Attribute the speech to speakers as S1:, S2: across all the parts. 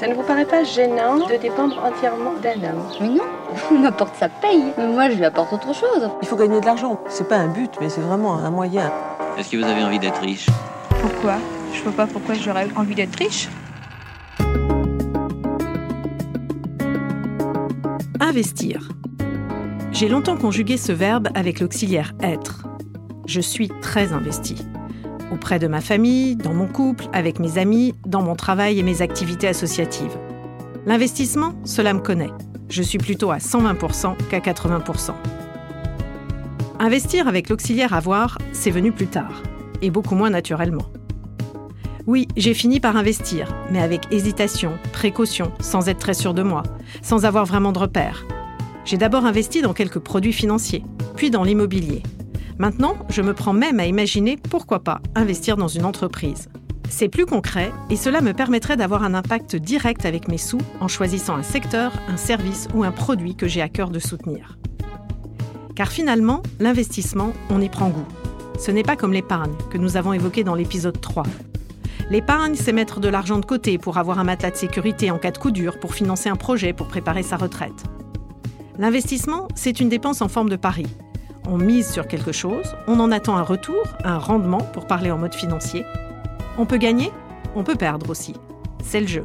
S1: Ça ne vous paraît pas gênant de dépendre entièrement d'un homme
S2: Mais non, on apporte sa paye. Mais moi, je lui apporte autre chose.
S3: Il faut gagner de l'argent. C'est pas un but, mais c'est vraiment un moyen.
S4: Est-ce que vous avez envie d'être riche?
S5: Pourquoi? Je vois pas pourquoi j'aurais envie d'être riche.
S6: Investir. J'ai longtemps conjugué ce verbe avec l'auxiliaire être. Je suis très investi auprès de ma famille, dans mon couple, avec mes amis, dans mon travail et mes activités associatives. L'investissement, cela me connaît. Je suis plutôt à 120% qu'à 80%. Investir avec l'auxiliaire avoir, c'est venu plus tard, et beaucoup moins naturellement. Oui, j'ai fini par investir, mais avec hésitation, précaution, sans être très sûr de moi, sans avoir vraiment de repères. J'ai d'abord investi dans quelques produits financiers, puis dans l'immobilier, Maintenant, je me prends même à imaginer pourquoi pas investir dans une entreprise. C'est plus concret et cela me permettrait d'avoir un impact direct avec mes sous en choisissant un secteur, un service ou un produit que j'ai à cœur de soutenir. Car finalement, l'investissement, on y prend goût. Ce n'est pas comme l'épargne que nous avons évoqué dans l'épisode 3. L'épargne, c'est mettre de l'argent de côté pour avoir un matelas de sécurité en cas de coup dur, pour financer un projet, pour préparer sa retraite. L'investissement, c'est une dépense en forme de pari, on mise sur quelque chose, on en attend un retour, un rendement pour parler en mode financier. On peut gagner, on peut perdre aussi. C'est le jeu.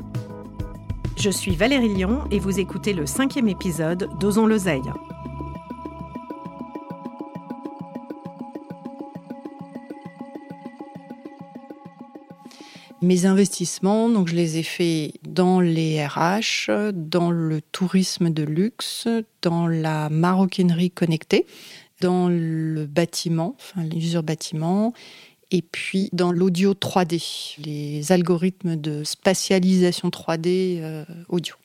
S6: Je suis Valérie Lyon et vous écoutez le cinquième épisode d'Osons l'oseille.
S7: Mes investissements, donc je les ai faits dans les RH, dans le tourisme de luxe, dans la maroquinerie connectée dans le bâtiment, l'usure bâtiment, et puis dans l'audio 3D, les algorithmes de spatialisation 3D euh, audio.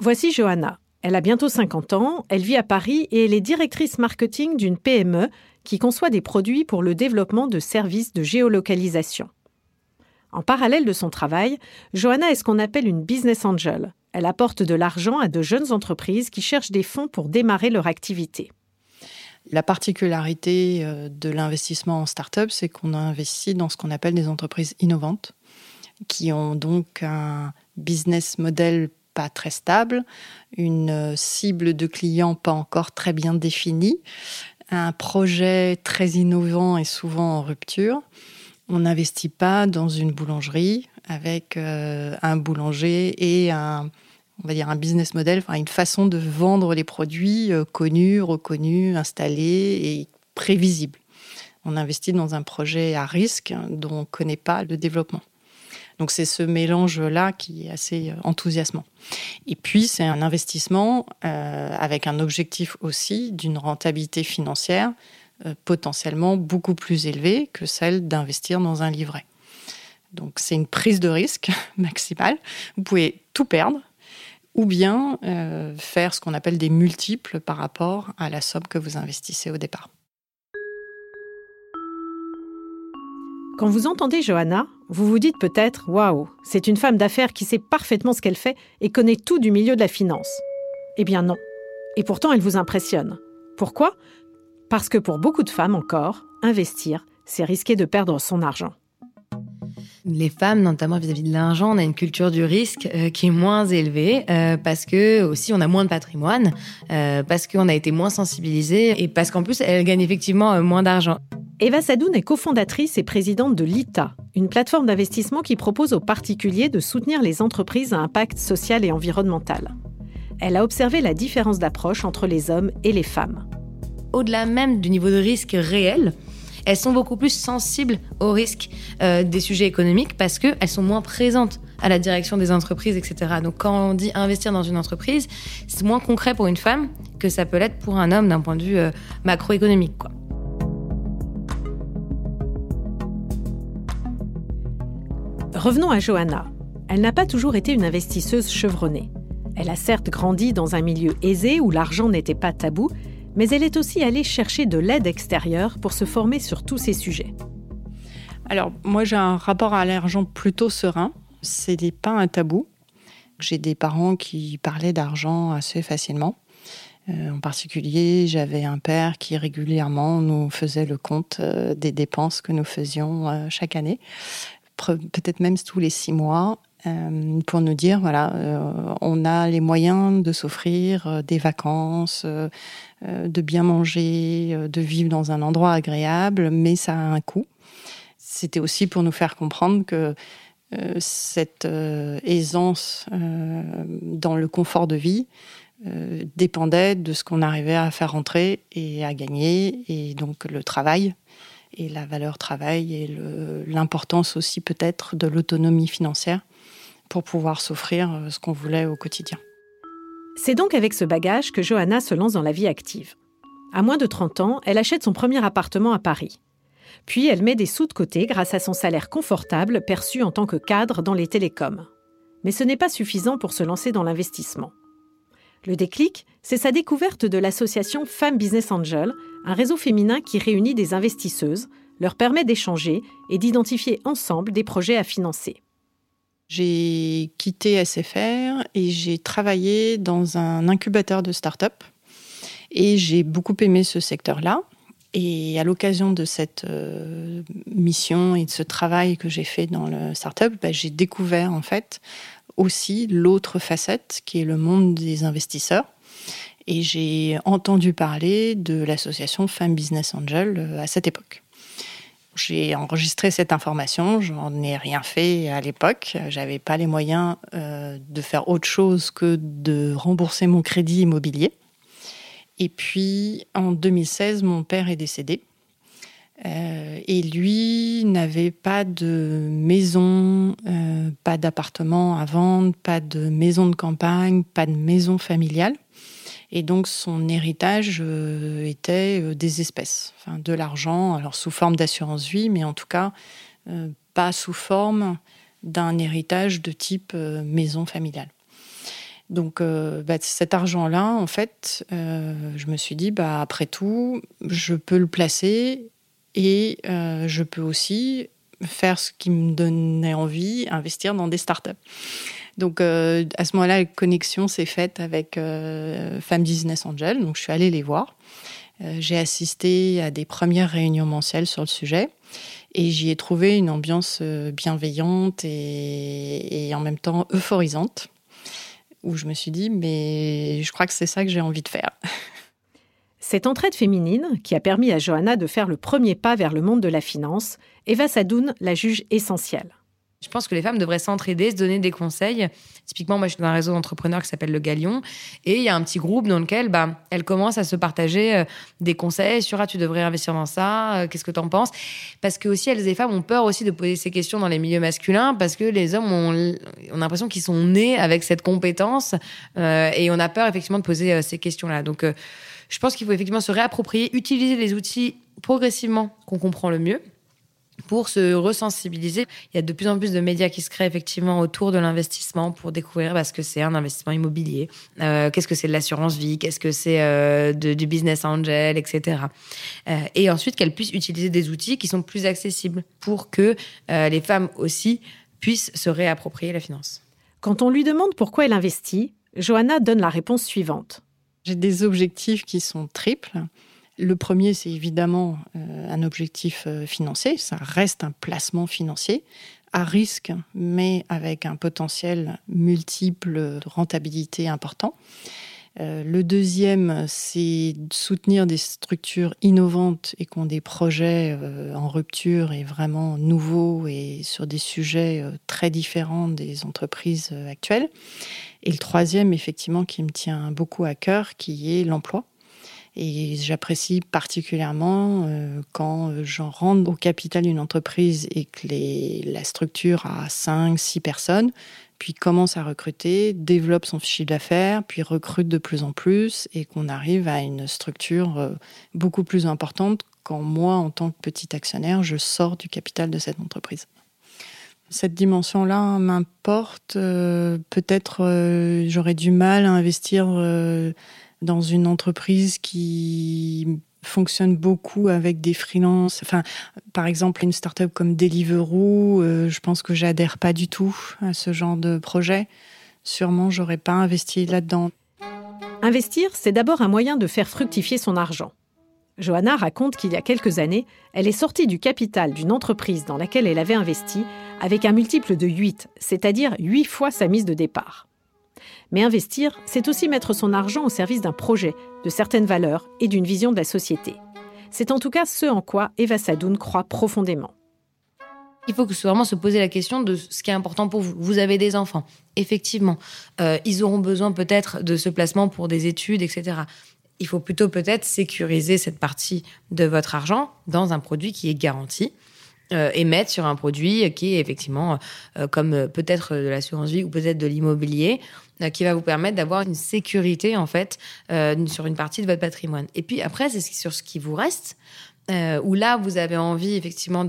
S6: Voici Johanna. Elle a bientôt 50 ans, elle vit à Paris et elle est directrice marketing d'une PME qui conçoit des produits pour le développement de services de géolocalisation. En parallèle de son travail, Johanna est ce qu'on appelle une business angel. Elle apporte de l'argent à de jeunes entreprises qui cherchent des fonds pour démarrer leur activité.
S7: La particularité euh, de l'investissement en start-up, c'est qu'on a investi dans ce qu'on appelle des entreprises innovantes, qui ont donc un business model pas très stable, une euh, cible de clients pas encore très bien définie, un projet très innovant et souvent en rupture. On n'investit pas dans une boulangerie avec euh, un boulanger et un, on va dire un business model, enfin une façon de vendre les produits euh, connus, reconnus, installés et prévisibles. On investit dans un projet à risque dont on ne connaît pas le développement. Donc c'est ce mélange-là qui est assez euh, enthousiasmant. Et puis c'est un investissement euh, avec un objectif aussi d'une rentabilité financière potentiellement beaucoup plus élevée que celle d'investir dans un livret. Donc c'est une prise de risque maximale. Vous pouvez tout perdre ou bien euh, faire ce qu'on appelle des multiples par rapport à la somme que vous investissez au départ.
S6: Quand vous entendez Johanna, vous vous dites peut-être Waouh, c'est une femme d'affaires qui sait parfaitement ce qu'elle fait et connaît tout du milieu de la finance. Eh bien non. Et pourtant, elle vous impressionne. Pourquoi? Parce que pour beaucoup de femmes encore, investir, c'est risquer de perdre son argent
S8: les femmes, notamment vis-à-vis de l'argent, on a une culture du risque euh, qui est moins élevée euh, parce que aussi on a moins de patrimoine, euh, parce qu'on a été moins sensibilisé et parce qu'en plus elles gagnent effectivement moins d'argent.
S6: Eva Sadoun est cofondatrice et présidente de l'ITA, une plateforme d'investissement qui propose aux particuliers de soutenir les entreprises à impact social et environnemental. Elle a observé la différence d'approche entre les hommes et les femmes.
S8: Au-delà même du niveau de risque réel, elles sont beaucoup plus sensibles aux risques euh, des sujets économiques parce qu'elles sont moins présentes à la direction des entreprises, etc. Donc quand on dit investir dans une entreprise, c'est moins concret pour une femme que ça peut l'être pour un homme d'un point de vue euh, macroéconomique.
S6: Revenons à Johanna. Elle n'a pas toujours été une investisseuse chevronnée. Elle a certes grandi dans un milieu aisé où l'argent n'était pas tabou, mais elle est aussi allée chercher de l'aide extérieure pour se former sur tous ces sujets.
S7: Alors, moi, j'ai un rapport à l'argent plutôt serein. Ce n'est pas un tabou. J'ai des parents qui parlaient d'argent assez facilement. Euh, en particulier, j'avais un père qui régulièrement nous faisait le compte euh, des dépenses que nous faisions euh, chaque année, peut-être même tous les six mois. Pour nous dire voilà, on a les moyens de s'offrir des vacances, de bien manger, de vivre dans un endroit agréable, mais ça a un coût. C'était aussi pour nous faire comprendre que cette aisance dans le confort de vie dépendait de ce qu'on arrivait à faire rentrer et à gagner, et donc le travail et la valeur travail et l'importance aussi peut-être de l'autonomie financière pour pouvoir s'offrir euh, ce qu'on voulait au quotidien.
S6: C'est donc avec ce bagage que Johanna se lance dans la vie active. À moins de 30 ans, elle achète son premier appartement à Paris. Puis elle met des sous de côté grâce à son salaire confortable perçu en tant que cadre dans les télécoms. Mais ce n'est pas suffisant pour se lancer dans l'investissement. Le déclic, c'est sa découverte de l'association Femmes Business Angel, un réseau féminin qui réunit des investisseuses, leur permet d'échanger et d'identifier ensemble des projets à financer.
S7: J'ai quitté SFR et j'ai travaillé dans un incubateur de start-up. Et j'ai beaucoup aimé ce secteur-là. Et à l'occasion de cette euh, mission et de ce travail que j'ai fait dans le start-up, bah, j'ai découvert en fait aussi l'autre facette qui est le monde des investisseurs. Et j'ai entendu parler de l'association Femmes Business Angel euh, à cette époque. J'ai enregistré cette information, je n'en ai rien fait à l'époque. J'avais pas les moyens euh, de faire autre chose que de rembourser mon crédit immobilier. Et puis en 2016, mon père est décédé. Euh, et lui n'avait pas de maison, euh, pas d'appartement à vendre, pas de maison de campagne, pas de maison familiale. Et donc son héritage euh, était euh, des espèces, enfin, de l'argent, alors sous forme d'assurance vie, mais en tout cas euh, pas sous forme d'un héritage de type maison familiale. Donc bah, cet argent-là, en fait, je me suis dit, bah, après tout, je peux le placer et je peux aussi faire ce qui me donnait envie, investir dans des startups. Donc euh, à ce moment-là, la connexion s'est faite avec euh, Femmes Business Angel. Donc je suis allée les voir. Euh, j'ai assisté à des premières réunions mensuelles sur le sujet et j'y ai trouvé une ambiance bienveillante et, et, en même temps euphorisante où je me suis dit mais je crois que c'est ça que j'ai envie de faire.
S6: Cette entraide féminine, qui a permis à Johanna de faire le premier pas vers le monde de la finance, Eva Sadoun la juge essentielle.
S8: Je pense que les femmes devraient s'entraider, se donner des conseils. Typiquement, moi, je suis dans un réseau d'entrepreneurs qui s'appelle Le Galion. Et il y a un petit groupe dans lequel bah, elles commencent à se partager euh, des conseils sur ah, tu devrais investir dans ça, euh, qu'est-ce que tu en penses? Parce que aussi, elles et les femmes ont peur aussi de poser ces questions dans les milieux masculins parce que les hommes ont, l'impression qu'ils sont nés avec cette compétence euh, et on a peur effectivement de poser ces questions-là. Donc, je pense qu'il faut effectivement se réapproprier, utiliser les outils progressivement qu'on comprend le mieux pour se resensibiliser. Il y a de plus en plus de médias qui se créent effectivement autour de l'investissement pour découvrir parce que c'est un investissement immobilier, euh, qu'est-ce que c'est de l'assurance vie, qu'est-ce que c'est euh, du business angel, etc. Euh, et ensuite qu'elles puissent utiliser des outils qui sont plus accessibles pour que les femmes aussi puissent se réapproprier la finance.
S6: Quand on lui demande pourquoi elle investit, Johanna donne la réponse suivante.
S7: J'ai des objectifs qui sont triples. Le premier, c'est évidemment euh, un objectif euh, financier, ça reste un placement financier à risque, mais avec un potentiel multiple de rentabilité important. Euh, le deuxième, c'est soutenir des structures innovantes et qui ont des projets en rupture et vraiment nouveaux et sur des sujets très différents des entreprises actuelles. Et le troisième, effectivement, qui me tient beaucoup à cœur, qui est l'emploi. Et j'apprécie particulièrement euh, quand j'en rentre au capital d'une entreprise et que la structure a 5, 6 personnes, puis commence à recruter, développe son chiffre d'affaires, puis recrute de plus en plus et qu'on arrive à une structure euh, beaucoup plus importante quand moi, en tant que petit actionnaire, je sors du capital de cette entreprise. Cette dimension-là m'importe. Euh, peut-être j'aurais du mal à investir dans une entreprise qui fonctionne beaucoup avec des freelances. Enfin, par exemple, une startup comme Deliveroo, euh, je pense que j'adhère pas du tout à ce genre de projet. Sûrement, j'aurais pas investi là-dedans.
S6: Investir, c'est d'abord un moyen de faire fructifier son argent. Johanna raconte qu'il y a quelques années, elle est sortie du capital d'une entreprise dans laquelle elle avait investi avec un multiple de 8, c'est-à-dire 8 fois sa mise de départ. Mais investir, c'est aussi mettre son argent au service d'un projet, de certaines valeurs et d'une vision de la société. C'est en tout cas ce en quoi Eva Sadoun croit profondément.
S8: Il faut vraiment se poser la question de ce qui est important pour vous. Vous avez des enfants, effectivement. Euh, ils auront besoin peut-être de ce placement pour des études, etc. Il faut plutôt peut-être sécuriser cette partie de votre argent dans un produit qui est garanti euh, et mettre sur un produit qui est effectivement euh, comme peut-être de l'assurance vie ou peut-être de l'immobilier qui va vous permettre d'avoir une sécurité en fait sur une partie de votre patrimoine. Et puis après, c'est sur ce qui vous reste. où là vous avez envie effectivement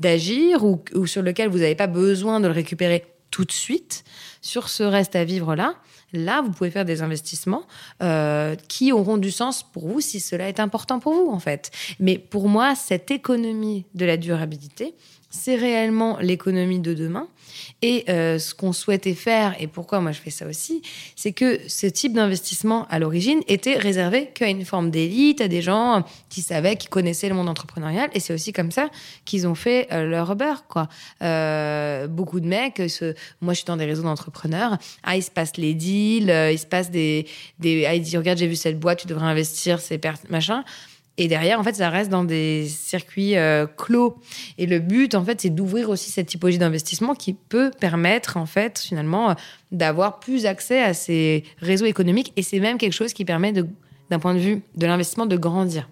S8: d'agir ou, sur lequel vous n'avez pas besoin de le récupérer tout de suite, sur ce reste à vivre là, là, vous pouvez faire des investissements euh, qui auront du sens pour vous si cela est important pour vous, en fait. Mais pour moi, cette économie de la durabilité, c'est réellement l'économie de demain. Et euh, ce qu'on souhaitait faire, et pourquoi moi je fais ça aussi, c'est que ce type d'investissement à l'origine était réservé qu'à une forme d'élite, à des gens qui savaient, qui connaissaient le monde entrepreneurial. Et c'est aussi comme ça qu'ils ont fait euh, leur beurre, quoi. Euh, beaucoup de mecs, moi je suis dans des réseaux d'entrepreneurs, ah il se passe les deals, il se passe des, des ah il dit regarde j'ai vu cette boîte, tu devrais investir, c'est machin. Et derrière, en fait, ça reste dans des circuits euh, clos. Et le but, en fait, c'est d'ouvrir aussi cette typologie d'investissement qui peut permettre, en fait, finalement, euh, d'avoir plus accès à ces réseaux économiques. Et c'est même quelque chose qui permet, d'un point de vue de l'investissement, de grandir.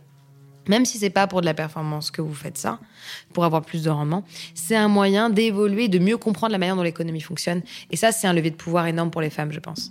S8: Même si c'est pas pour de la performance que vous faites ça, pour avoir plus de rendement, c'est un moyen d'évoluer, de mieux comprendre la manière dont l'économie fonctionne. Et ça, c'est un levier de pouvoir énorme pour les femmes, je pense.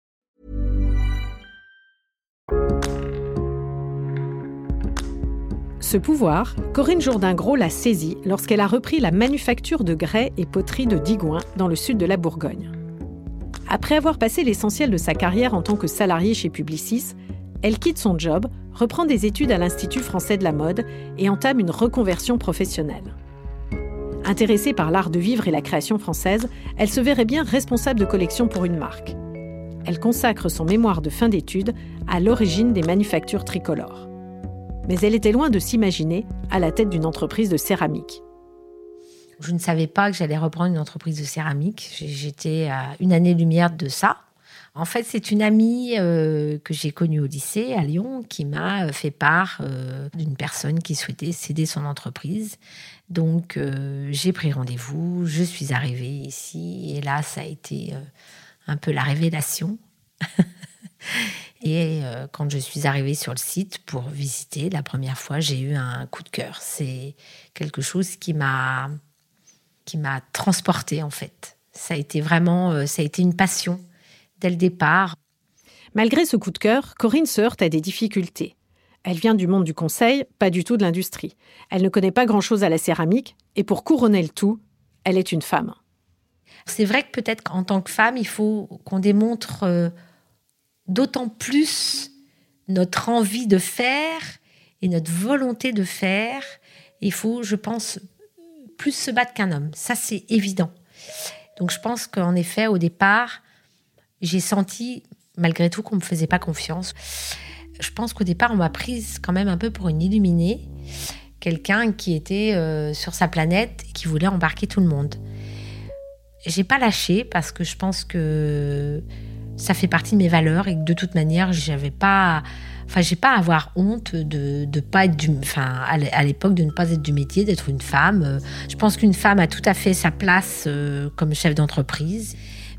S6: Ce pouvoir, Corinne Jourdain-Gros l'a saisi lorsqu'elle a repris la manufacture de grès et poterie de Digoin dans le sud de la Bourgogne. Après avoir passé l'essentiel de sa carrière en tant que salariée chez Publicis, elle quitte son job, reprend des études à l'Institut français de la mode et entame une reconversion professionnelle. Intéressée par l'art de vivre et la création française, elle se verrait bien responsable de collection pour une marque. Elle consacre son mémoire de fin d'études à l'origine des manufactures tricolores mais elle était loin de s'imaginer à la tête d'une entreprise de céramique.
S9: Je ne savais pas que j'allais reprendre une entreprise de céramique. J'étais à une année-lumière de ça. En fait, c'est une amie euh, que j'ai connue au lycée à Lyon qui m'a euh, fait part euh, d'une personne qui souhaitait céder son entreprise. Donc, j'ai pris rendez-vous, je suis arrivée ici et là, ça a été un peu la révélation. et quand je suis arrivée sur le site pour visiter la première fois, j'ai eu un coup de cœur. C'est quelque chose qui m'a qui m'a transportée en fait. Ça a été vraiment, ça a été une passion dès le départ.
S6: Malgré ce coup de cœur, Corinne se heurte à des difficultés. Elle vient du monde du conseil, pas du tout de l'industrie. Elle ne connaît pas grand-chose à la céramique, et pour couronner le tout, elle est une femme.
S9: C'est vrai que peut-être qu'en tant que femme, il faut qu'on démontre euh, d'autant plus notre envie de faire et notre volonté de faire. Il faut, je pense, plus se battre qu'un homme. Ça, c'est évident. Donc je pense qu'en effet, au départ, j'ai senti malgré tout qu'on me faisait pas confiance. Je pense qu'au départ, on m'a prise quand même un peu pour une illuminée, quelqu'un qui était euh, sur sa planète et qui voulait embarquer tout le monde. J'ai pas lâché parce que je pense que ça fait partie de mes valeurs et de toute manière, j'avais pas enfin j'ai pas à avoir honte de de pas être du enfin à l'époque de ne pas être du métier d'être une femme je pense qu'une femme a tout à fait sa place euh, comme chef d'entreprise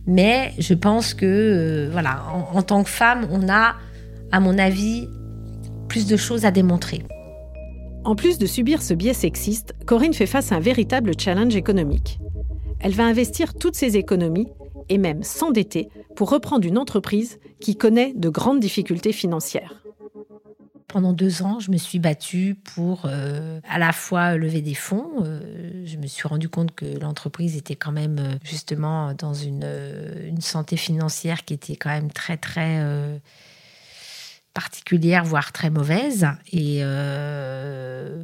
S9: mais je pense que, euh, voilà, en, tant que femme, on a, à mon avis, plus de choses à démontrer.
S6: En plus de subir ce biais sexiste, Corinne fait face à un véritable challenge économique. Elle va investir toutes ses économies et même s'endetter pour reprendre une entreprise qui connaît de grandes difficultés financières.
S9: Pendant deux ans, je me suis battue pour euh, à la fois lever des fonds. Euh, je me suis rendu compte que l'entreprise était quand même euh, justement dans une, une, santé financière qui était quand même très très particulière, voire très mauvaise. Et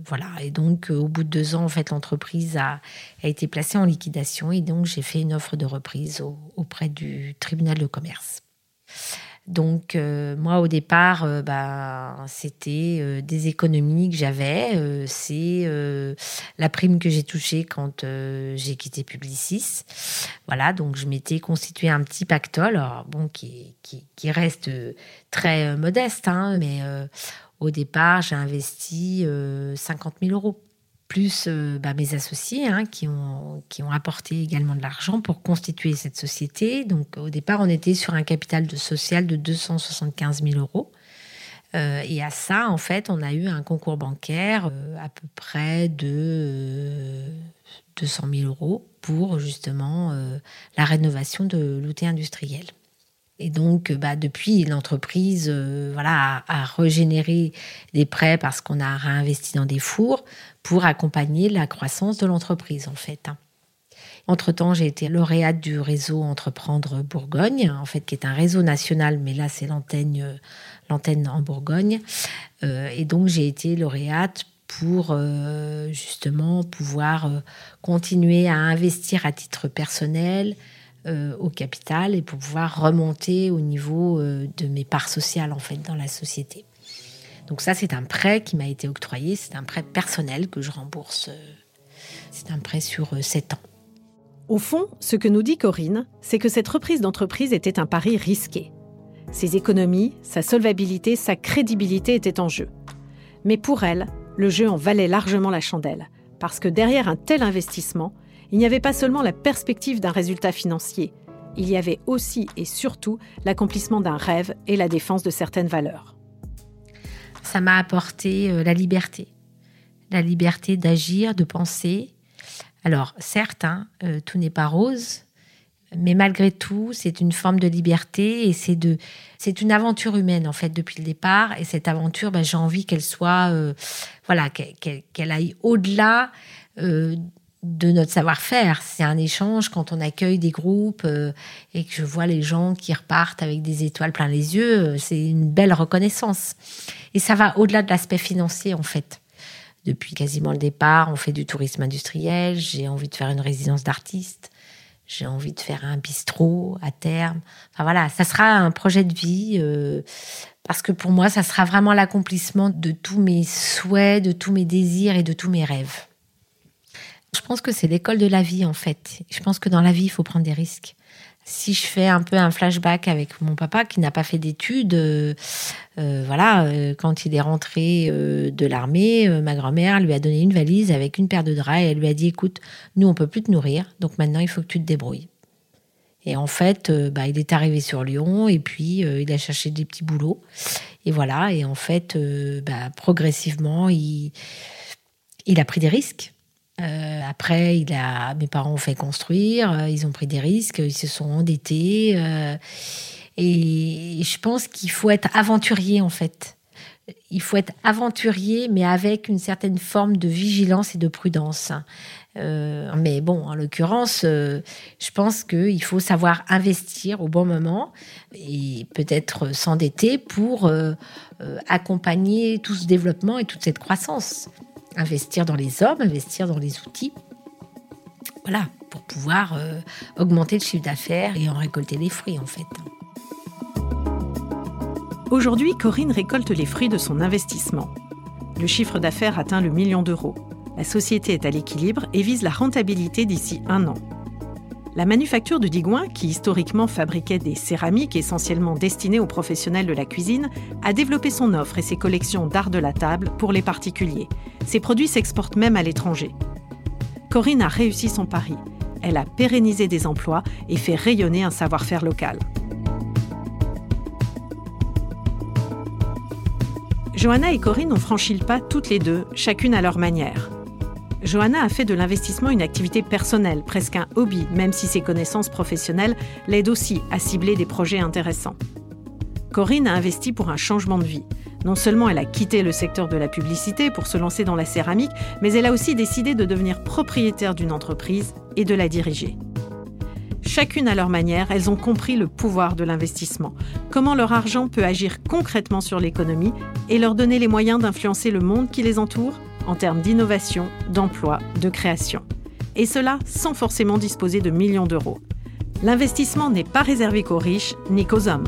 S9: voilà. Et donc, au bout de deux ans, en fait, l'entreprise a, a, été placée en liquidation. Et donc, j'ai fait une offre de reprise auprès du tribunal de commerce. Donc euh, moi au départ, euh, bah, c'était euh, des économies que j'avais. c'est la prime que j'ai touchée quand j'ai quitté Publicis. Voilà, donc je m'étais constitué un petit pactole, bon, qui, qui, reste très modeste, hein, mais au départ j'ai investi 50 000 euros plus euh, bah, mes associés hein, qui, ont, qui ont apporté également de l'argent pour constituer cette société. Donc au départ, on était sur un capital de social de 275 000 euros. Euh, et à ça, en fait, on a eu un concours bancaire euh, à peu près de 200 000 euros pour justement la rénovation de l'outil industriel. Et donc, bah, depuis, l'entreprise voilà, a, a, régénéré des prêts parce qu'on a réinvesti dans des fours pour accompagner la croissance de l'entreprise, en fait. Hein. Entre-temps, j'ai été lauréate du réseau Entreprendre Bourgogne, en fait, qui est un réseau national, mais là, c'est l'antenne, euh, l'antenne en Bourgogne. Euh, et donc, j'ai été lauréate pour euh, justement pouvoir continuer à investir à titre personnel au capital et pour pouvoir remonter au niveau de mes parts sociales, en fait, dans la société. Donc ça, c'est un prêt qui m'a été octroyé, c'est un prêt personnel que je rembourse. Euh, c'est un prêt sur 7 euh, ans.
S6: Au fond, ce que nous dit Corinne, c'est que cette reprise d'entreprise était un pari risqué. Ses économies, sa solvabilité, sa crédibilité étaient en jeu. Mais pour elle, le jeu en valait largement la chandelle, parce que derrière un tel investissement, il n'y avait pas seulement la perspective d'un résultat financier, il y avait aussi et surtout l'accomplissement d'un rêve et la défense de certaines valeurs
S9: ça m'a apporté euh, la liberté. La liberté d'agir, de penser. Alors, certes, hein, euh, tout n'est pas rose, mais malgré tout, c'est une forme de liberté et c'est de, c'est une aventure humaine en fait depuis le départ. Et cette aventure, ben, j'ai envie qu'elle soit, euh, voilà, qu'elle, aille au-delà de notre savoir-faire. C'est un échange quand on accueille des groupes et que je vois les gens qui repartent avec des étoiles plein les yeux. c'est une belle reconnaissance. Et ça va au-delà de l'aspect financier, en fait. Depuis quasiment le départ, on fait du tourisme industriel. J'ai envie de faire une résidence d'artiste. J'ai envie de faire un bistrot à terme. Enfin voilà, ça sera un projet de vie euh, parce que pour moi, ça sera vraiment l'accomplissement de tous mes souhaits, de tous mes désirs et de tous mes rêves. Je pense que c'est l'école de la vie en fait. Je pense que dans la vie, il faut prendre des risques. Si je fais un peu un flashback avec mon papa qui n'a pas fait d'études, euh, euh, voilà, euh, quand il est rentré de l'armée, ma grand-mère lui a donné une valise avec une paire de draps et elle lui a dit "Écoute, nous on peut plus te nourrir, donc maintenant il faut que tu te débrouilles." Et en fait, bah, il est arrivé sur Lyon et puis il a cherché des petits boulots. Et voilà, et en fait, bah, progressivement, il, il a pris des risques. Euh, après, mes parents ont fait construire, euh, ils ont pris des risques, ils se sont endettés. Euh, et je pense qu'il faut être aventurier, en fait. Il faut être aventurier, mais avec une certaine forme de vigilance et de prudence. mais bon, en l'occurrence, je pense qu'il faut savoir investir au bon moment et peut-être s'endetter pour accompagner tout ce développement et toute cette croissance investir dans les hommes, investir dans les outils. Voilà, pour pouvoir euh, augmenter le chiffre d'affaires et en récolter les fruits en fait.
S6: Aujourd'hui, Corinne récolte les fruits de son investissement. Le chiffre d'affaires atteint le million d'euros. La société est à l'équilibre et vise la rentabilité d'ici un an. La manufacture de Digoin, qui historiquement fabriquait des céramiques essentiellement destinées aux professionnels de la cuisine, a développé son offre et ses collections d'art de la table pour les particuliers. Ses produits s'exportent même à l'étranger. Corinne a réussi son pari. Elle a pérennisé des emplois et fait rayonner un savoir-faire local. Johanna et Corinne ont franchi le pas toutes les deux, chacune à leur manière. Johanna a fait de l'investissement une activité personnelle, presque un hobby, même si ses connaissances professionnelles l'aident aussi à cibler des projets intéressants. Corinne a investi pour un changement de vie. Non seulement elle a quitté le secteur de la publicité pour se lancer dans la céramique, mais elle a aussi décidé de devenir propriétaire d'une entreprise et de la diriger. Chacune à leur manière, elles ont compris le pouvoir de l'investissement, comment leur argent peut agir concrètement sur l'économie et leur donner les moyens d'influencer le monde qui les entoure en termes d'innovation, d'emploi, de création. Et cela sans forcément disposer de millions d'euros. L'investissement n'est pas réservé qu'aux riches ni qu'aux hommes.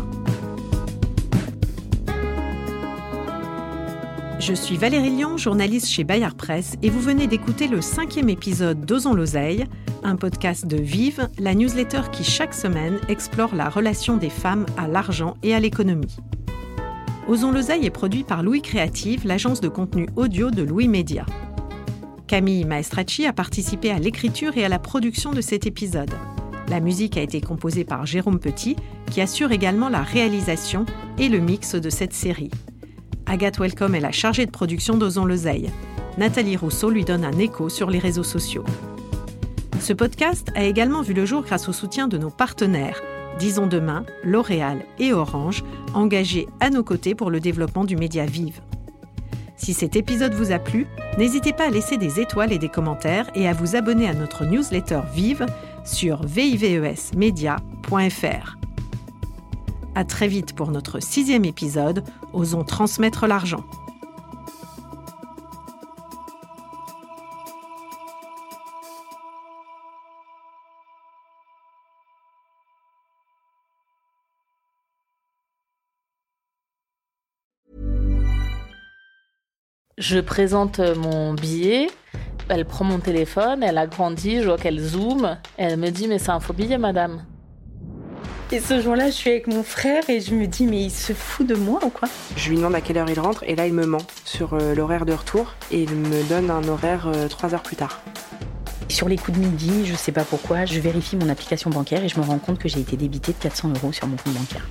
S6: Je suis Valérie Lyon, journaliste chez Bayard Presse, et vous venez d'écouter le cinquième épisode d'Osons l'oseille, un podcast de Vive, la newsletter qui chaque semaine explore la relation des femmes à l'argent et à l'économie. Osons l'oseille est produit par Louis Créative, l'agence de contenu audio de Louis Média. Camille Maestracci a participé à l'écriture et à la production de cet épisode. La musique a été composée par Jérôme Petit, qui assure également la réalisation et le mix de cette série. Agathe Welcome est la chargée de production d'Osons l'oseille. Nathalie Rousseau lui donne un écho sur les réseaux sociaux. Ce podcast a également vu le jour grâce au soutien de nos partenaires Disons demain, L'Oréal et Orange, engagés à nos côtés pour le développement du média Vive. Si cet épisode vous a plu, n'hésitez pas à laisser des étoiles et des commentaires et à vous abonner à notre newsletter Vive sur vivesmedia.fr. À très vite pour notre sixième épisode, Osons transmettre l'argent.
S10: Je présente mon billet, elle prend mon téléphone, elle agrandit, je vois qu'elle zoome, elle me dit mais c'est un faux billet madame.
S11: Et ce jour-là, je suis avec mon frère et je me dis mais il se fout de moi ou quoi?
S12: Je lui demande à quelle heure il rentre et là il me ment sur euh, l'horaire de retour et il me donne un horaire euh, trois heures plus tard.
S13: Sur les coups de midi, je sais pas pourquoi, je vérifie mon application bancaire et je me rends compte que j'ai été débité de 400 euros sur mon compte bancaire.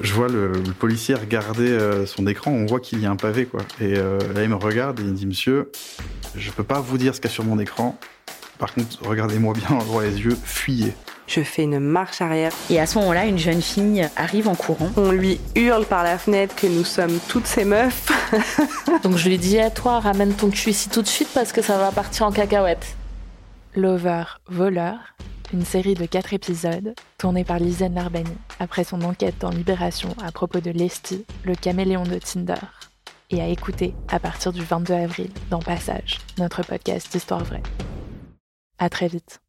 S14: Je vois le, policier regarder euh, son écran, on voit qu'il y a un pavé, quoi. Et euh, là, il me regarde et il me dit, monsieur, je peux pas vous dire ce qu'il y a sur mon écran. Par contre, regardez-moi bien droit les yeux, fuyez.
S12: Je fais une marche arrière.
S13: Et à ce moment-là, une jeune fille arrive en courant.
S12: On lui hurle par la fenêtre que nous sommes toutes ces meufs.
S10: Donc je lui dis à toi, ramène ton cul ici tout de suite parce que ça va partir en cacahuète.
S15: Lover, voleur, une série de quatre épisodes tournée par Lisanne Larbani après son enquête dans Libération à propos de Lesty, le caméléon de Tinder, et à écouter à partir du 22 avril dans Passage, notre podcast d'histoire vraie. À très vite.